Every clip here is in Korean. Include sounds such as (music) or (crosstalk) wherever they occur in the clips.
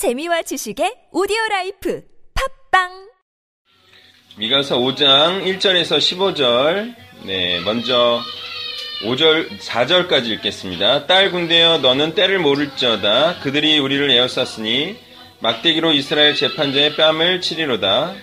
재미와 지식의 오디오 life 팟빵 미가서 5장 1절에서 15절. 네, 먼저 5절 4절까지 읽겠습니다. 딸 군대여 너는 떼를 모을지어다 그들이 우리를 에워쌌으니 막대기로 이스라엘 재판자의 뺨을 치리로다.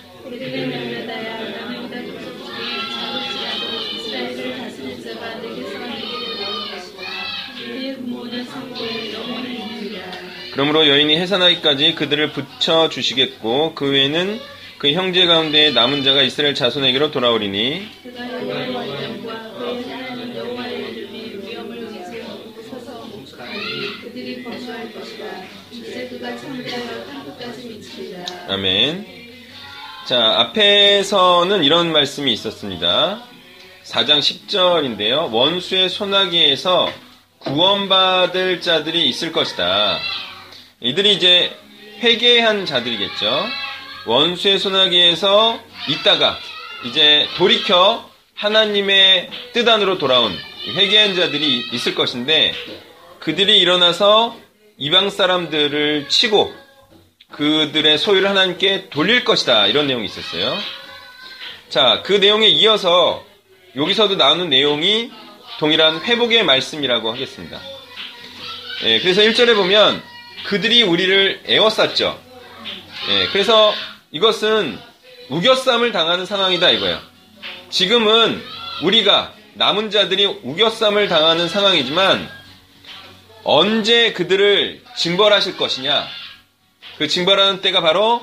그러므로 여인이 해산하기까지 그들을 붙여 주시겠고 그 외에는 그 형제 가운데 남은 자가 이스라엘 자손에게로 돌아오리니. 아멘. 자, 앞에서는 이런 말씀이 있었습니다. 4장 10절인데요. 원수의 소나기에서 구원받을 자들이 있을 것이다. 이들이 이제 회개한 자들이겠죠. 원수의 소나기에서 있다가 이제 돌이켜 하나님의 뜻 안으로 돌아온 회개한 자들이 있을 것인데 그들이 일어나서 이방 사람들을 치고 그들의 소유를 하나님께 돌릴 것이다. 이런 내용이 있었어요. 자, 그 내용에 이어서 여기서도 나오는 내용이 동일한 회복의 말씀이라고 하겠습니다. 예, 그래서 1절에 보면 그들이 우리를 애워쌌죠. 예, 그래서 이것은 우겨쌈을 당하는 상황이다 이거예요. 지금은 우리가 남은 자들이 우겨쌈을 당하는 상황이지만 언제 그들을 징벌하실 것이냐? 그 징벌하는 때가 바로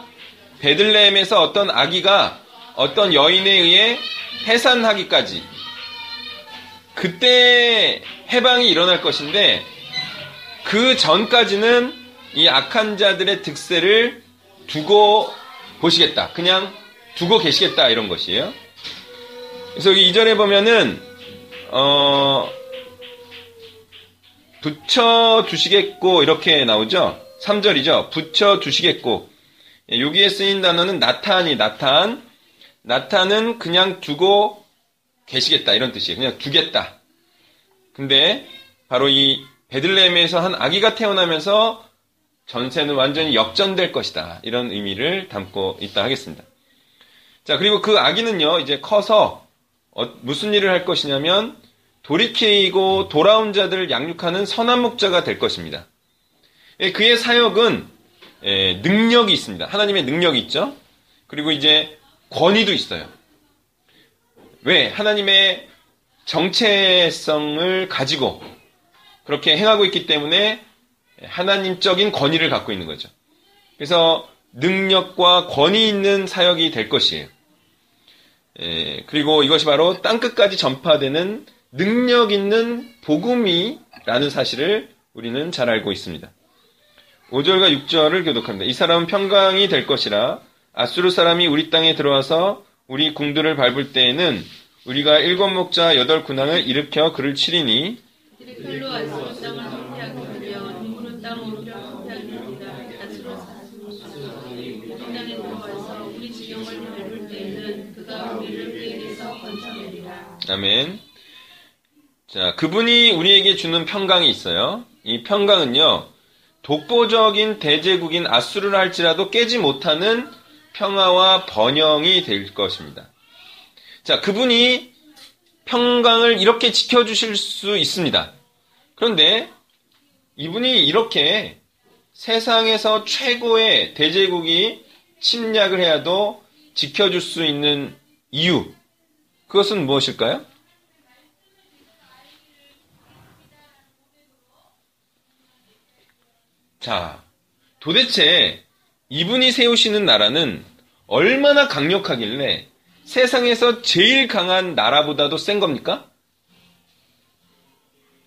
베들레헴에서 어떤 아기가 어떤 여인에 의해 해산하기까지 그때 해방이 일어날 것인데 그 전까지는 이 악한 자들의 득세를 두고 보시겠다. 그냥 두고 계시겠다 이런 것이에요. 그래서 여기 2절에 보면은 어 붙여 주시겠고 이렇게 나오죠. 3절이죠. 붙여 주시겠고 예, 여기에 쓰인 단어는 나탄이 나탄 나탄은 그냥 두고 계시겠다 이런 뜻이에요. 그냥 두겠다. 근데 바로 이 베들레헴에서 한 아기가 태어나면서 전세는 완전히 역전될 것이다. 이런 의미를 담고 있다 하겠습니다. 자, 그리고 그 아기는요, 이제 커서 어, 무슨 일을 할 것이냐면 돌이키고 돌아온 자들을 양육하는 선한 목자가 될 것입니다. 예, 그의 사역은 예, 능력이 있습니다. 하나님의 능력이 있죠. 그리고 이제 권위도 있어요. 왜? 하나님의 정체성을 가지고 그렇게 행하고 있기 때문에 하나님적인 권위를 갖고 있는 거죠. 그래서 능력과 권위 있는 사역이 될 것이에요. 예, 그리고 이것이 바로 땅끝까지 전파되는 능력 있는 복음이라는 사실을 우리는 잘 알고 있습니다. 5절과 6절을 교독합니다. 이 사람은 평강이 될 것이라 아수르 사람이 우리 땅에 들어와서 우리 궁들을 밟을 때에는 우리가 일곱 목자 여덟 군왕을 일으켜 그를 치리니 그들이 별로 알수 땅을 황폐하게 하며 눈물은 땅 오히려 황폐하게 합니다. 아수로 사람이 우리 땅에 들어와서 우리 지경을 밟을 때에는 그가 우리를 그에게서 건져내리라. 아멘. 자, 그분이 우리에게 주는 평강이 있어요. 이 평강은요, 독보적인 대제국인 아수르를 할지라도 깨지 못하는 평화와 번영이 될 것입니다. 자, 그분이 평강을 이렇게 지켜주실 수 있습니다. 그런데 이분이 이렇게 세상에서 최고의 대제국이 침략을 해야도 지켜줄 수 있는 이유, 그것은 무엇일까요? 자, 도대체 이분이 세우시는 나라는 얼마나 강력하길래 세상에서 제일 강한 나라보다도 센 겁니까?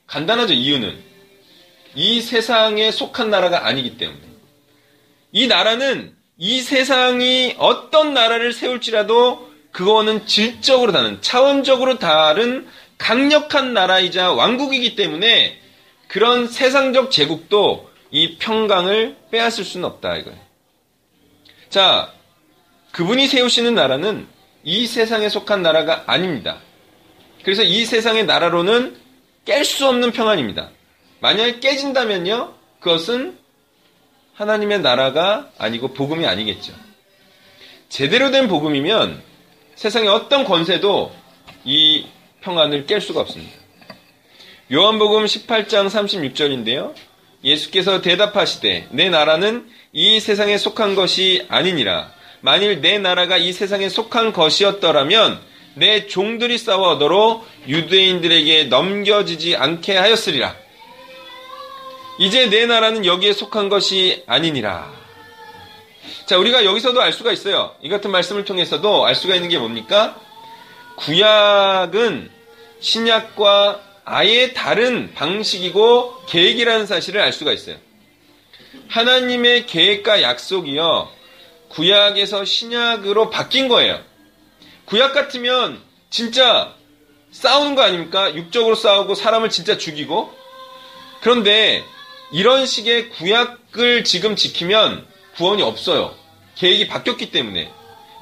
간단하죠, 이유는. 이 세상에 속한 나라가 아니기 때문에. 이 나라는 이 세상이 어떤 나라를 세울지라도 그거는 질적으로 다른, 차원적으로 다른 강력한 나라이자 왕국이기 때문에 그런 세상적 제국도 이 평강을 빼앗을 수는 없다, 이거예요. 자, 그분이 세우시는 나라는 이 세상에 속한 나라가 아닙니다. 그래서 이 세상의 나라로는 깰 수 없는 평안입니다. 만약에 깨진다면요, 그것은 하나님의 나라가 아니고 복음이 아니겠죠. 제대로 된 복음이면 세상의 어떤 권세도 이 평안을 깰 수가 없습니다. 요한복음 18장 36절인데요. 예수께서 대답하시되 내 나라는 이 세상에 속한 것이 아니니라. 만일 내 나라가 이 세상에 속한 것이었더라면 내 종들이 싸워 너로 유대인들에게 넘겨지지 않게 하였으리라. 이제 내 나라는 여기에 속한 것이 아니니라. 자, 우리가 여기서도 알 수가 있어요. 이 같은 말씀을 통해서도 알 수가 있는 게 뭡니까? 구약은 신약과 아예 다른 방식이고 계획이라는 사실을 알 수가 있어요. 하나님의 계획과 약속이요. 구약에서 신약으로 바뀐 거예요. 구약 같으면 진짜 싸우는 거 아닙니까? 육적으로 싸우고 사람을 진짜 죽이고. 그런데 이런 식의 구약을 지금 지키면 구원이 없어요. 계획이 바뀌었기 때문에.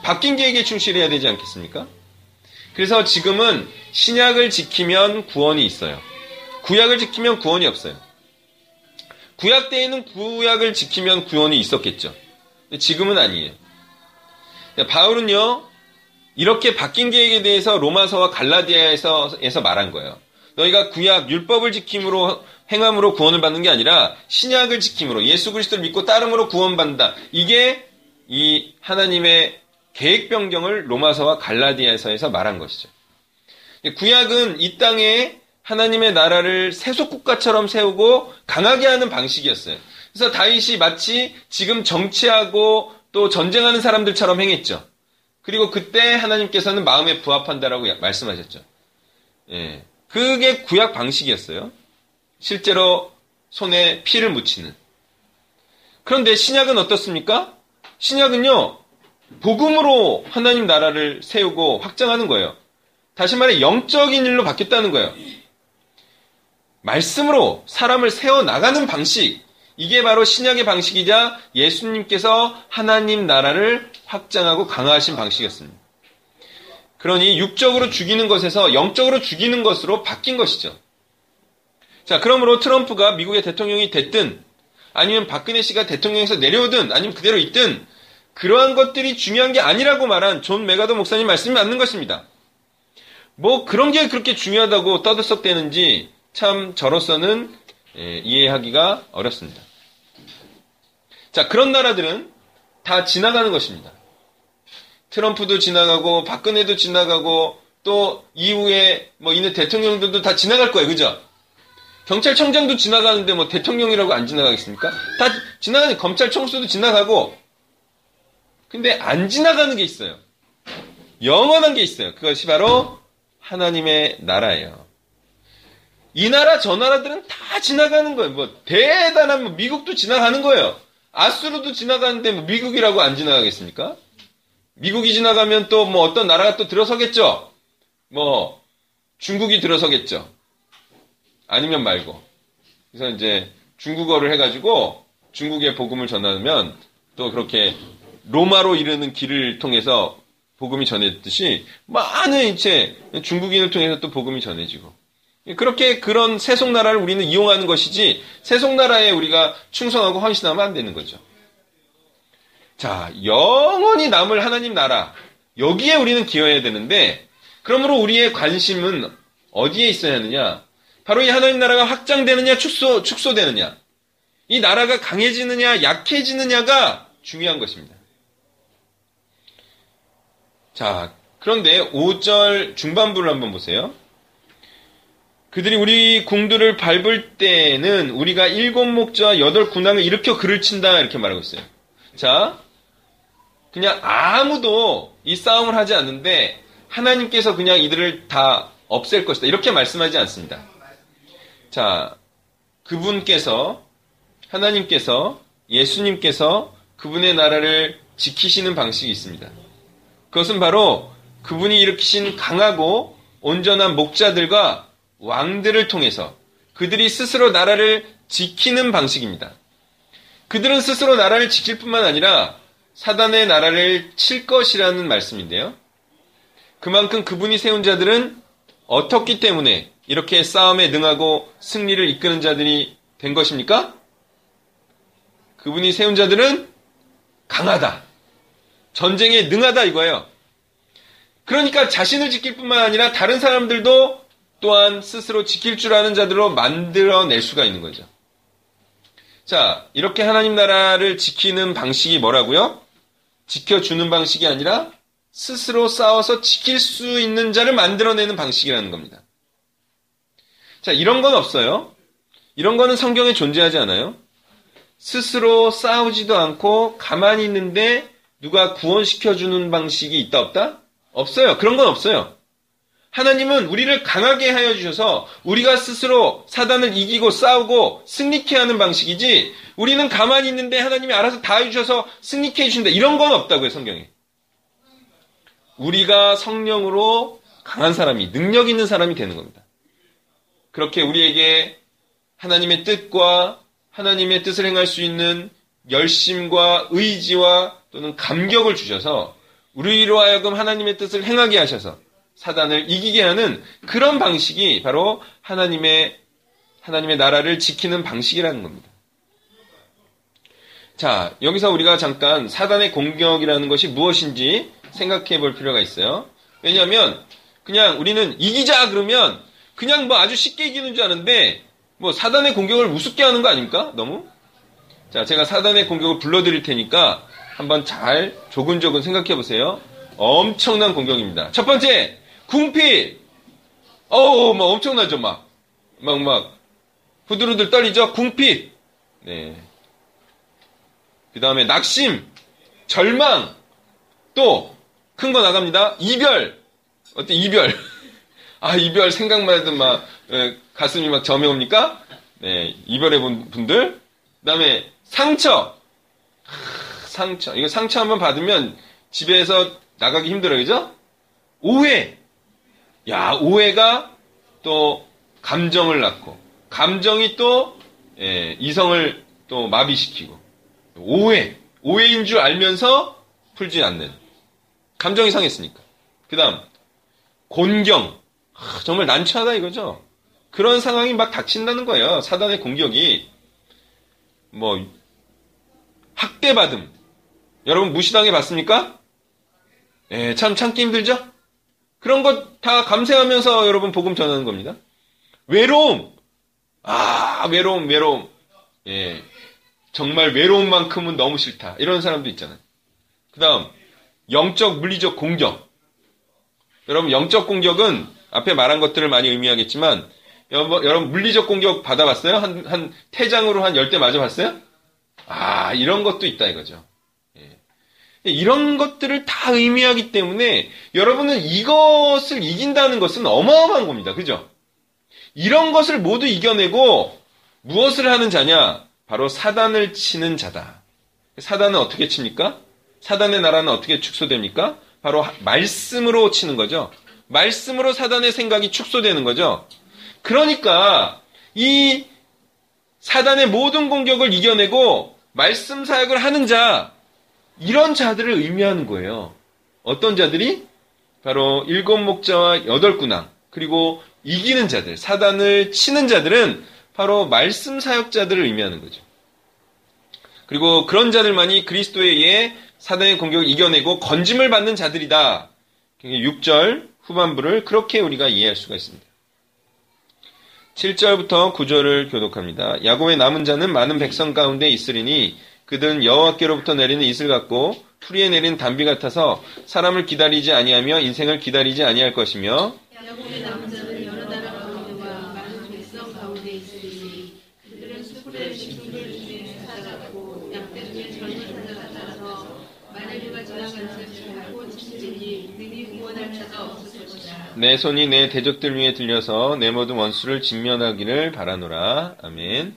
바뀐 계획에 충실해야 되지 않겠습니까? 그래서 지금은 신약을 지키면 구원이 있어요. 구약을 지키면 구원이 없어요. 구약 때에는 구약을 지키면 구원이 있었겠죠. 지금은 아니에요. 바울은요, 이렇게 바뀐 계획에 대해서 로마서와 갈라디아에서 에서 말한 거예요. 너희가 구약 율법을 지킴으로 행함으로 구원을 받는 게 아니라 신약을 지킴으로 예수 그리스도를 믿고 따름으로 구원받는다. 이게 이 하나님의 계획 변경을 로마서와 갈라디아서에서 말한 것이죠. 구약은 이 땅에 하나님의 나라를 세속 국가처럼 세우고 강하게 하는 방식이었어요. 그래서 다윗이 마치 지금 정치하고 또 전쟁하는 사람들처럼 행했죠. 그리고 그때 하나님께서는 마음에 부합한다라고 말씀하셨죠. 예. 그게 구약 방식이었어요. 실제로 손에 피를 묻히는. 그런데 신약은 어떻습니까? 신약은요, 복음으로 하나님 나라를 세우고 확장하는 거예요. 다시 말해 영적인 일로 바뀌었다는 거예요. 말씀으로 사람을 세워 나가는 방식. 이게 바로 신약의 방식이자 예수님께서 하나님 나라를 확장하고 강화하신 방식이었습니다. 그러니 육적으로 죽이는 것에서 영적으로 죽이는 것으로 바뀐 것이죠. 자, 그러므로 트럼프가 미국의 대통령이 됐든 아니면 박근혜 씨가 대통령에서 내려오든 아니면 그대로 있든 그러한 것들이 중요한 게 아니라고 말한 존 맥아더 목사님 말씀이 맞는 것입니다. 뭐 그런 게 그렇게 중요하다고 떠들썩대는지 참 저로서는 예, 이해하기가 어렵습니다. 자, 그런 나라들은 다 지나가는 것입니다. 트럼프도 지나가고 박근혜도 지나가고 또 이후에 뭐 있는 대통령들도 다 지나갈 거예요. 그죠? 경찰청장도 지나가는데 뭐 대통령이라고 안 지나가겠습니까? 다 지나가는 검찰 총수도 지나가고 근데 안 지나가는 게 있어요. 영원한 게 있어요. 그것이 바로 하나님의 나라예요. 이 나라 저 나라들은 다 지나가는 거예요. 뭐 대단한 뭐 미국도 지나가는 거예요. 아수르도 지나가는데 뭐 미국이라고 안 지나가겠습니까? 미국이 지나가면 또 뭐 어떤 나라가 또 들어서겠죠. 뭐 중국이 들어서겠죠. 아니면 말고. 그래서 이제 중국어를 해가지고 중국의 복음을 전하면 또 그렇게 로마로 이르는 길을 통해서 복음이 전해졌듯이 많은 이체 중국인을 통해서 또 복음이 전해지고 그렇게 그런 세속 나라를 우리는 이용하는 것이지 세속 나라에 우리가 충성하고 헌신하면 안 되는 거죠. 자, 영원히 남을 하나님 나라 여기에 우리는 기여해야 되는데 그러므로 우리의 관심은 어디에 있어야 하느냐? 바로 이 하나님 나라가 확장되느냐 축소 축소되느냐? 이 나라가 강해지느냐 약해지느냐가 중요한 것입니다. 자, 그런데 5절 중반부를 한번 보세요. 그들이 우리 궁들을 밟을 때는 우리가 일곱 목자와 여덟 군왕을 일으켜 그를 친다 이렇게 말하고 있어요. 자, 그냥 아무도 이 싸움을 하지 않는데 하나님께서 그냥 이들을 다 없앨 것이다 이렇게 말씀하지 않습니다. 자, 그분께서 하나님께서 예수님께서 그분의 나라를 지키시는 방식이 있습니다. 그것은 바로 그분이 일으키신 강하고 온전한 목자들과 왕들을 통해서 그들이 스스로 나라를 지키는 방식입니다. 그들은 스스로 나라를 지킬 뿐만 아니라 사단의 나라를 칠 것이라는 말씀인데요. 그만큼 그분이 세운 자들은 어떻기 때문에 이렇게 싸움에 능하고 승리를 이끄는 자들이 된 것입니까? 그분이 세운 자들은 강하다. 전쟁에 능하다 이거예요. 그러니까 자신을 지킬 뿐만 아니라 다른 사람들도 또한 스스로 지킬 줄 아는 자들로 만들어낼 수가 있는 거죠. 자, 이렇게 하나님 나라를 지키는 방식이 뭐라고요? 지켜주는 방식이 아니라 스스로 싸워서 지킬 수 있는 자를 만들어내는 방식이라는 겁니다. 자, 이런 건 없어요. 이런 거는 성경에 존재하지 않아요. 스스로 싸우지도 않고 가만히 있는데 누가 구원시켜주는 방식이 있다 없다? 없어요. 그런 건 없어요. 하나님은 우리를 강하게 하여 주셔서 우리가 스스로 사단을 이기고 싸우고 승리케 하는 방식이지 우리는 가만히 있는데 하나님이 알아서 다 해주셔서 승리케 해주신다. 이런 건 없다고요, 성경에. 우리가 성령으로 강한 사람이, 능력 있는 사람이 되는 겁니다. 그렇게 우리에게 하나님의 뜻과 하나님의 뜻을 행할 수 있는 열심과 의지와 또는 감격을 주셔서 우리로 하여금 하나님의 뜻을 행하게 하셔서 사단을 이기게 하는 그런 방식이 바로 하나님의 하나님의 나라를 지키는 방식이라는 겁니다. 자, 여기서 우리가 잠깐 사단의 공격이라는 것이 무엇인지 생각해 볼 필요가 있어요. 왜냐하면 그냥 우리는 이기자 그러면 그냥 뭐 아주 쉽게 이기는 줄 아는데 뭐 사단의 공격을 우습게 하는 거 아닙니까? 너무? 자, 제가 사단의 공격을 불러드릴 테니까 한번 잘 조근조근 생각해 보세요. 엄청난 공격입니다. 첫 번째, 궁피! 어우, 막 엄청나죠, 막. 막, 막, 후들후들 떨리죠? 궁피! 네. 그 다음에 낙심, 절망, 또, 큰 거 나갑니다. 이별! 어때, 이별? (laughs) 아, 이별 생각만 해도 막, 에, 가슴이 막 점이 옵니까? 네, 이별해 본 분들. 그 다음에 상처! 상처. 이거 상처 한번 받으면 집에서 나가기 힘들어요, 그죠? 오해! 야, 오해가 또 감정을 낳고, 감정이 또, 예, 이성을 또 마비시키고, 오해! 오해인 줄 알면서 풀지 않는. 감정이 상했으니까. 그 다음, 곤경. 하, 정말 난처하다 이거죠? 그런 상황이 막 닥친다는 거예요. 사단의 공격이. 뭐, 학대받음. 여러분 무시당해 봤습니까? 예, 참 참기 힘들죠? 그런 것 다 감세하면서 여러분 복음 전하는 겁니다. 외로움. 아, 외로움, 외로움. 예. 정말 외로운 만큼은 너무 싫다. 이런 사람도 있잖아요. 그 다음, 영적, 물리적 공격. 여러분, 영적 공격은 앞에 말한 것들을 많이 의미하겠지만, 여러분, 물리적 공격 받아봤어요? 한, 한, 태장으로 한 열 대 맞아봤어요? 아, 이런 것도 있다 이거죠. 이런 것들을 다 의미하기 때문에 여러분은 이것을 이긴다는 것은 어마어마한 겁니다. 그죠? 이런 것을 모두 이겨내고 무엇을 하는 자냐? 바로 사단을 치는 자다. 사단은 어떻게 칩니까? 사단의 나라는 어떻게 축소됩니까? 바로 말씀으로 치는 거죠. 말씀으로 사단의 생각이 축소되는 거죠. 그러니까 이 사단의 모든 공격을 이겨내고 말씀 사역을 하는 자, 이런 자들을 의미하는 거예요. 어떤 자들이? 바로 일곱 목자와 여덟 군왕, 그리고 이기는 자들, 사단을 치는 자들은 바로 말씀 사역자들을 의미하는 거죠. 그리고 그런 자들만이 그리스도에 의해 사단의 공격을 이겨내고 건짐을 받는 자들이다. 6절 후반부를 그렇게 우리가 이해할 수가 있습니다. 7절부터 9절을 교독합니다. 야곱의 남은 자는 많은 백성 가운데 있으리니 그들은 여호와께로부터 내리는 이슬 같고 풀이에 내린 단비 같아서 사람을 기다리지 아니하며 인생을 기다리지 아니할 것이며 내 손이 내 대적들 위에 들려서 내 모든 원수를 진면하기를 바라노라. 아멘.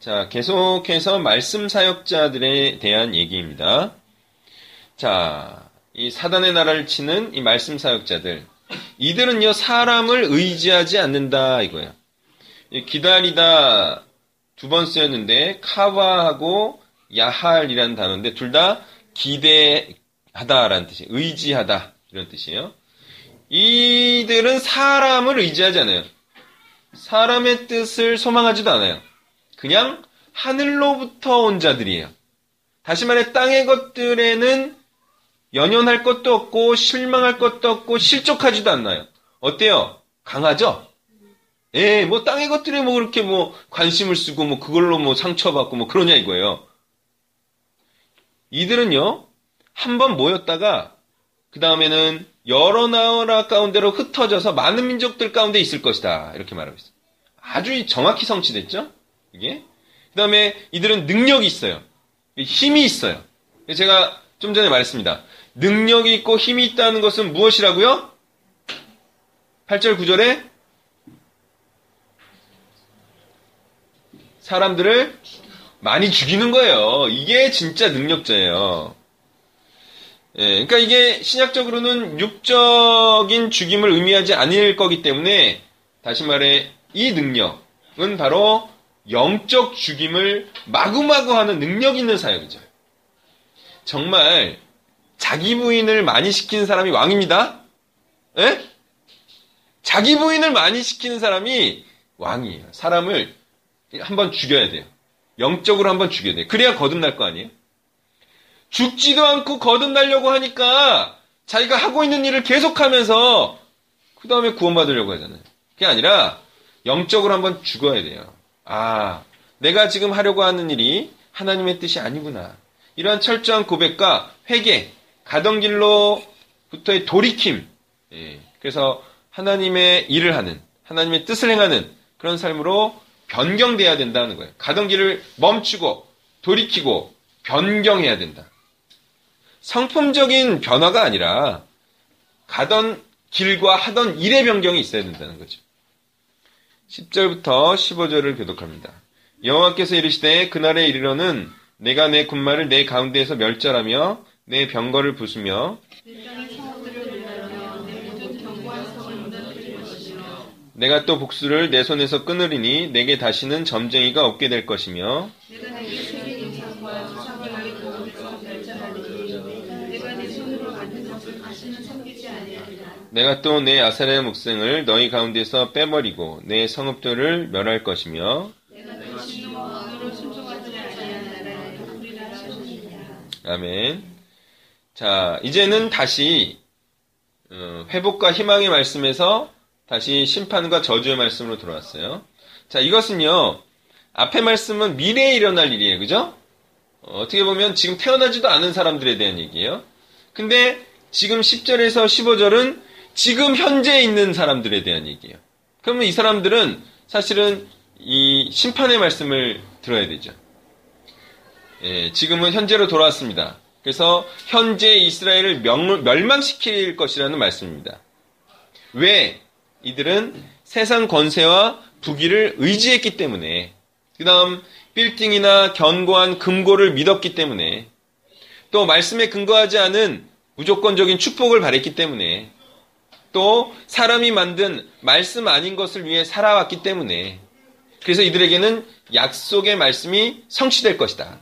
자, 계속해서 말씀 사역자들에 대한 얘기입니다. 자, 이 사단의 나라를 치는 이 말씀 사역자들. 이들은요, 사람을 의지하지 않는다, 이거예요. 기다리다 두 번 쓰였는데, 카와하고 야할이라는 단어인데, 둘 다 기대하다라는 뜻이에요. 의지하다. 이런 뜻이에요. 이들은 사람을 의지하지 않아요. 사람의 뜻을 소망하지도 않아요. 그냥 하늘로부터 온 자들이에요. 다시 말해 땅의 것들에는 연연할 것도 없고 실망할 것도 없고 실족하지도 않나요? 어때요? 강하죠? 예, 뭐 땅의 것들에 뭐 그렇게 뭐 관심을 쓰고 뭐 그걸로 뭐 상처받고 뭐 그러냐 이거예요. 이들은요, 한 번 모였다가 그 다음에는 여러 나라 가운데로 흩어져서 많은 민족들 가운데 있을 것이다. 이렇게 말하고 있어요. 아주 정확히 성취됐죠? 이게. 그 다음에 이들은 능력이 있어요. 힘이 있어요. 제가 좀 전에 말했습니다. 능력이 있고 힘이 있다는 것은 무엇이라고요? 8절 9절에 사람들을 많이 죽이는 거예요. 이게 진짜 능력자예요. 예, 그러니까 이게 신약적으로는 육적인 죽임을 의미하지 않을 거기 때문에 다시 말해 이 능력은 바로 영적 죽임을 마구마구 하는 능력 있는 사역이죠. 정말 자기 부인을 많이 시키는 사람이 왕입니다. 예? 자기 부인을 많이 시키는 사람이 왕이에요. 사람을 한번 죽여야 돼요. 영적으로 한번 죽여야 돼요. 그래야 거듭날 거 아니에요? 죽지도 않고 거듭나려고 하니까 자기가 하고 있는 일을 계속하면서 그 다음에 구원받으려고 하잖아요. 그게 아니라 영적으로 한번 죽어야 돼요. 아, 내가 지금 하려고 하는 일이 하나님의 뜻이 아니구나. 이러한 철저한 고백과 회개, 가던 길로부터의 돌이킴. 예, 그래서 하나님의 일을 하는, 하나님의 뜻을 행하는 그런 삶으로 변경돼야 된다는 거예요. 가던 길을 멈추고 돌이키고 변경해야 된다. 성품적인 변화가 아니라 가던 길과 하던 일의 변경이 있어야 된다는 거죠. 10절부터 15절을 교독합니다. 여호와께서 이르시되 그날에 이르러는 내가 내 군마를 내 가운데에서 멸절하며 내 병거를 부수며 내가 또 복수를 내 손에서 끊으리니 내게 다시는 점쟁이가 없게 될 것이며 내가 또 내 아사레 목생을 너희 가운데서 빼버리고 내 성읍들을 멸할 것이며 아멘. 자, 이제는 다시 어, 회복과 희망의 말씀에서 다시 심판과 저주의 말씀으로 돌아왔어요. 자, 이것은요. 앞의 말씀은 미래에 일어날 일이에요. 그죠? 어, 어떻게 보면 지금 태어나지도 않은 사람들에 대한 얘기예요. 근데 지금 10절에서 15절은 지금 현재 있는 사람들에 대한 얘기예요. 그러면 이 사람들은 사실은 이 심판의 말씀을 들어야 되죠. 예, 지금은 현재로 돌아왔습니다. 그래서 현재 이스라엘을 명, 멸망시킬 것이라는 말씀입니다. 왜? 이들은 세상 권세와 부귀를 의지했기 때문에 그 다음 빌딩이나 견고한 금고를 믿었기 때문에 또 말씀에 근거하지 않은 무조건적인 축복을 바랬기 때문에 또 사람이 만든 말씀 아닌 것을 위해 살아왔기 때문에 그래서 이들에게는 약속의 말씀이 성취될 것이다.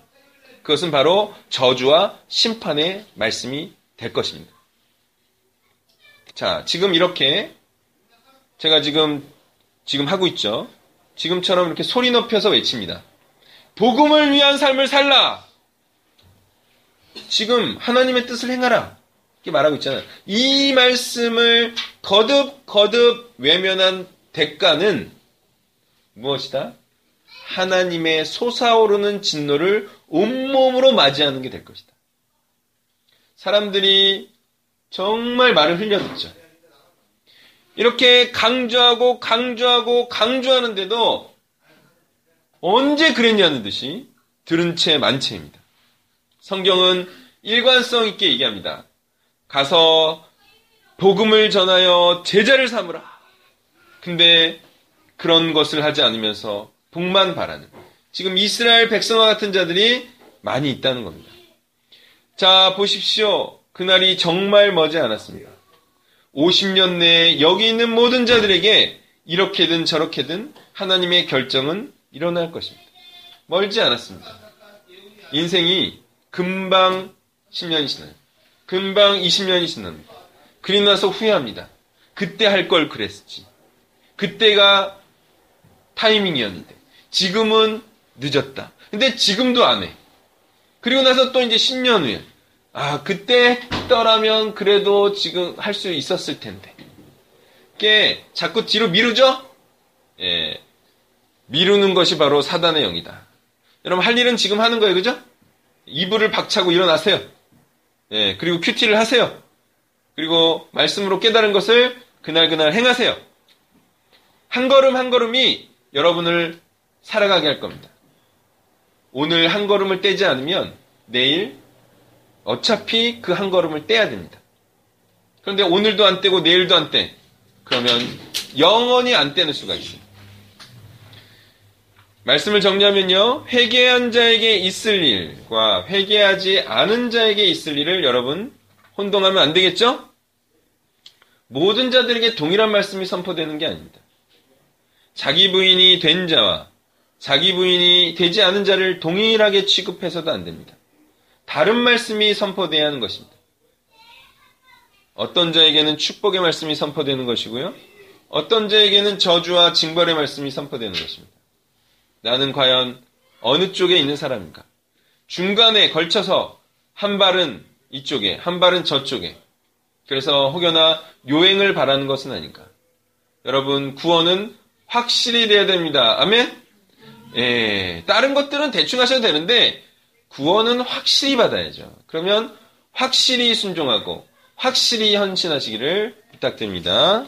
그것은 바로 저주와 심판의 말씀이 될 것입니다. 자, 지금 이렇게 제가 지금 지금 하고 있죠. 지금처럼 이렇게 소리 높여서 외칩니다. 복음을 위한 삶을 살라. 지금 하나님의 뜻을 행하라. 이렇게 말하고 있잖아요. 이 말씀을 거듭 거듭 외면한 대가는 무엇이다? 하나님의 솟아오르는 진노를 온몸으로 맞이하는 게 될 것이다. 사람들이 정말 말을 흘려듣죠. 이렇게 강조하고 강조하고 강조하는데도 언제 그랬냐는 듯이 들은 채 만채입니다. 성경은 일관성 있게 얘기합니다. 가서 복음을 전하여 제자를 삼으라. 근데 그런 것을 하지 않으면서 복만 바라는 지금 이스라엘 백성과 같은 자들이 많이 있다는 겁니다. 자, 보십시오. 그날이 정말 머지 않았습니다. 50년 내에 여기 있는 모든 자들에게 이렇게든 저렇게든 하나님의 결정은 일어날 것입니다. 멀지 않았습니다. 인생이 금방 10년이 지나요. 금방 20년이 지납니다. 그리 나서 후회합니다. 그때 할 걸 그랬지. 그때가 타이밍이었는데. 지금은 늦었다. 근데 지금도 안 해. 그리고 나서 또 이제 10년 후에 아 그때 떠라면 그래도 지금 할 수 있었을 텐데. 이게 자꾸 뒤로 미루죠? 예. 미루는 것이 바로 사단의 영이다. 여러분 할 일은 지금 하는 거예요, 그죠? 이불을 박차고 일어나세요. 예, 그리고 큐티를 하세요. 그리고 말씀으로 깨달은 것을 그날그날 행하세요. 한 걸음 한 걸음이 여러분을 살아가게 할 겁니다. 오늘 한 걸음을 떼지 않으면 내일 어차피 그 한 걸음을 떼야 됩니다. 그런데 오늘도 안 떼고 내일도 안 떼. 그러면 영원히 안 떼는 수가 있어요. 말씀을 정리하면요. 회개한 자에게 있을 일과 회개하지 않은 자에게 있을 일을 여러분 혼동하면 안 되겠죠? 모든 자들에게 동일한 말씀이 선포되는 게 아닙니다. 자기 부인이 된 자와 자기 부인이 되지 않은 자를 동일하게 취급해서도 안 됩니다. 다른 말씀이 선포돼야 하는 것입니다. 어떤 자에게는 축복의 말씀이 선포되는 것이고요. 어떤 자에게는 저주와 징벌의 말씀이 선포되는 것입니다. 나는 과연 어느 쪽에 있는 사람인가? 중간에 걸쳐서 한 발은 이쪽에, 한 발은 저쪽에. 그래서 혹여나 요행을 바라는 것은 아닌가? 여러분, 구원은 확실히 돼야 됩니다. 아멘? 예, 다른 것들은 대충 하셔도 되는데, 구원은 확실히 받아야죠. 그러면 확실히 순종하고, 확실히 헌신하시기를 부탁드립니다.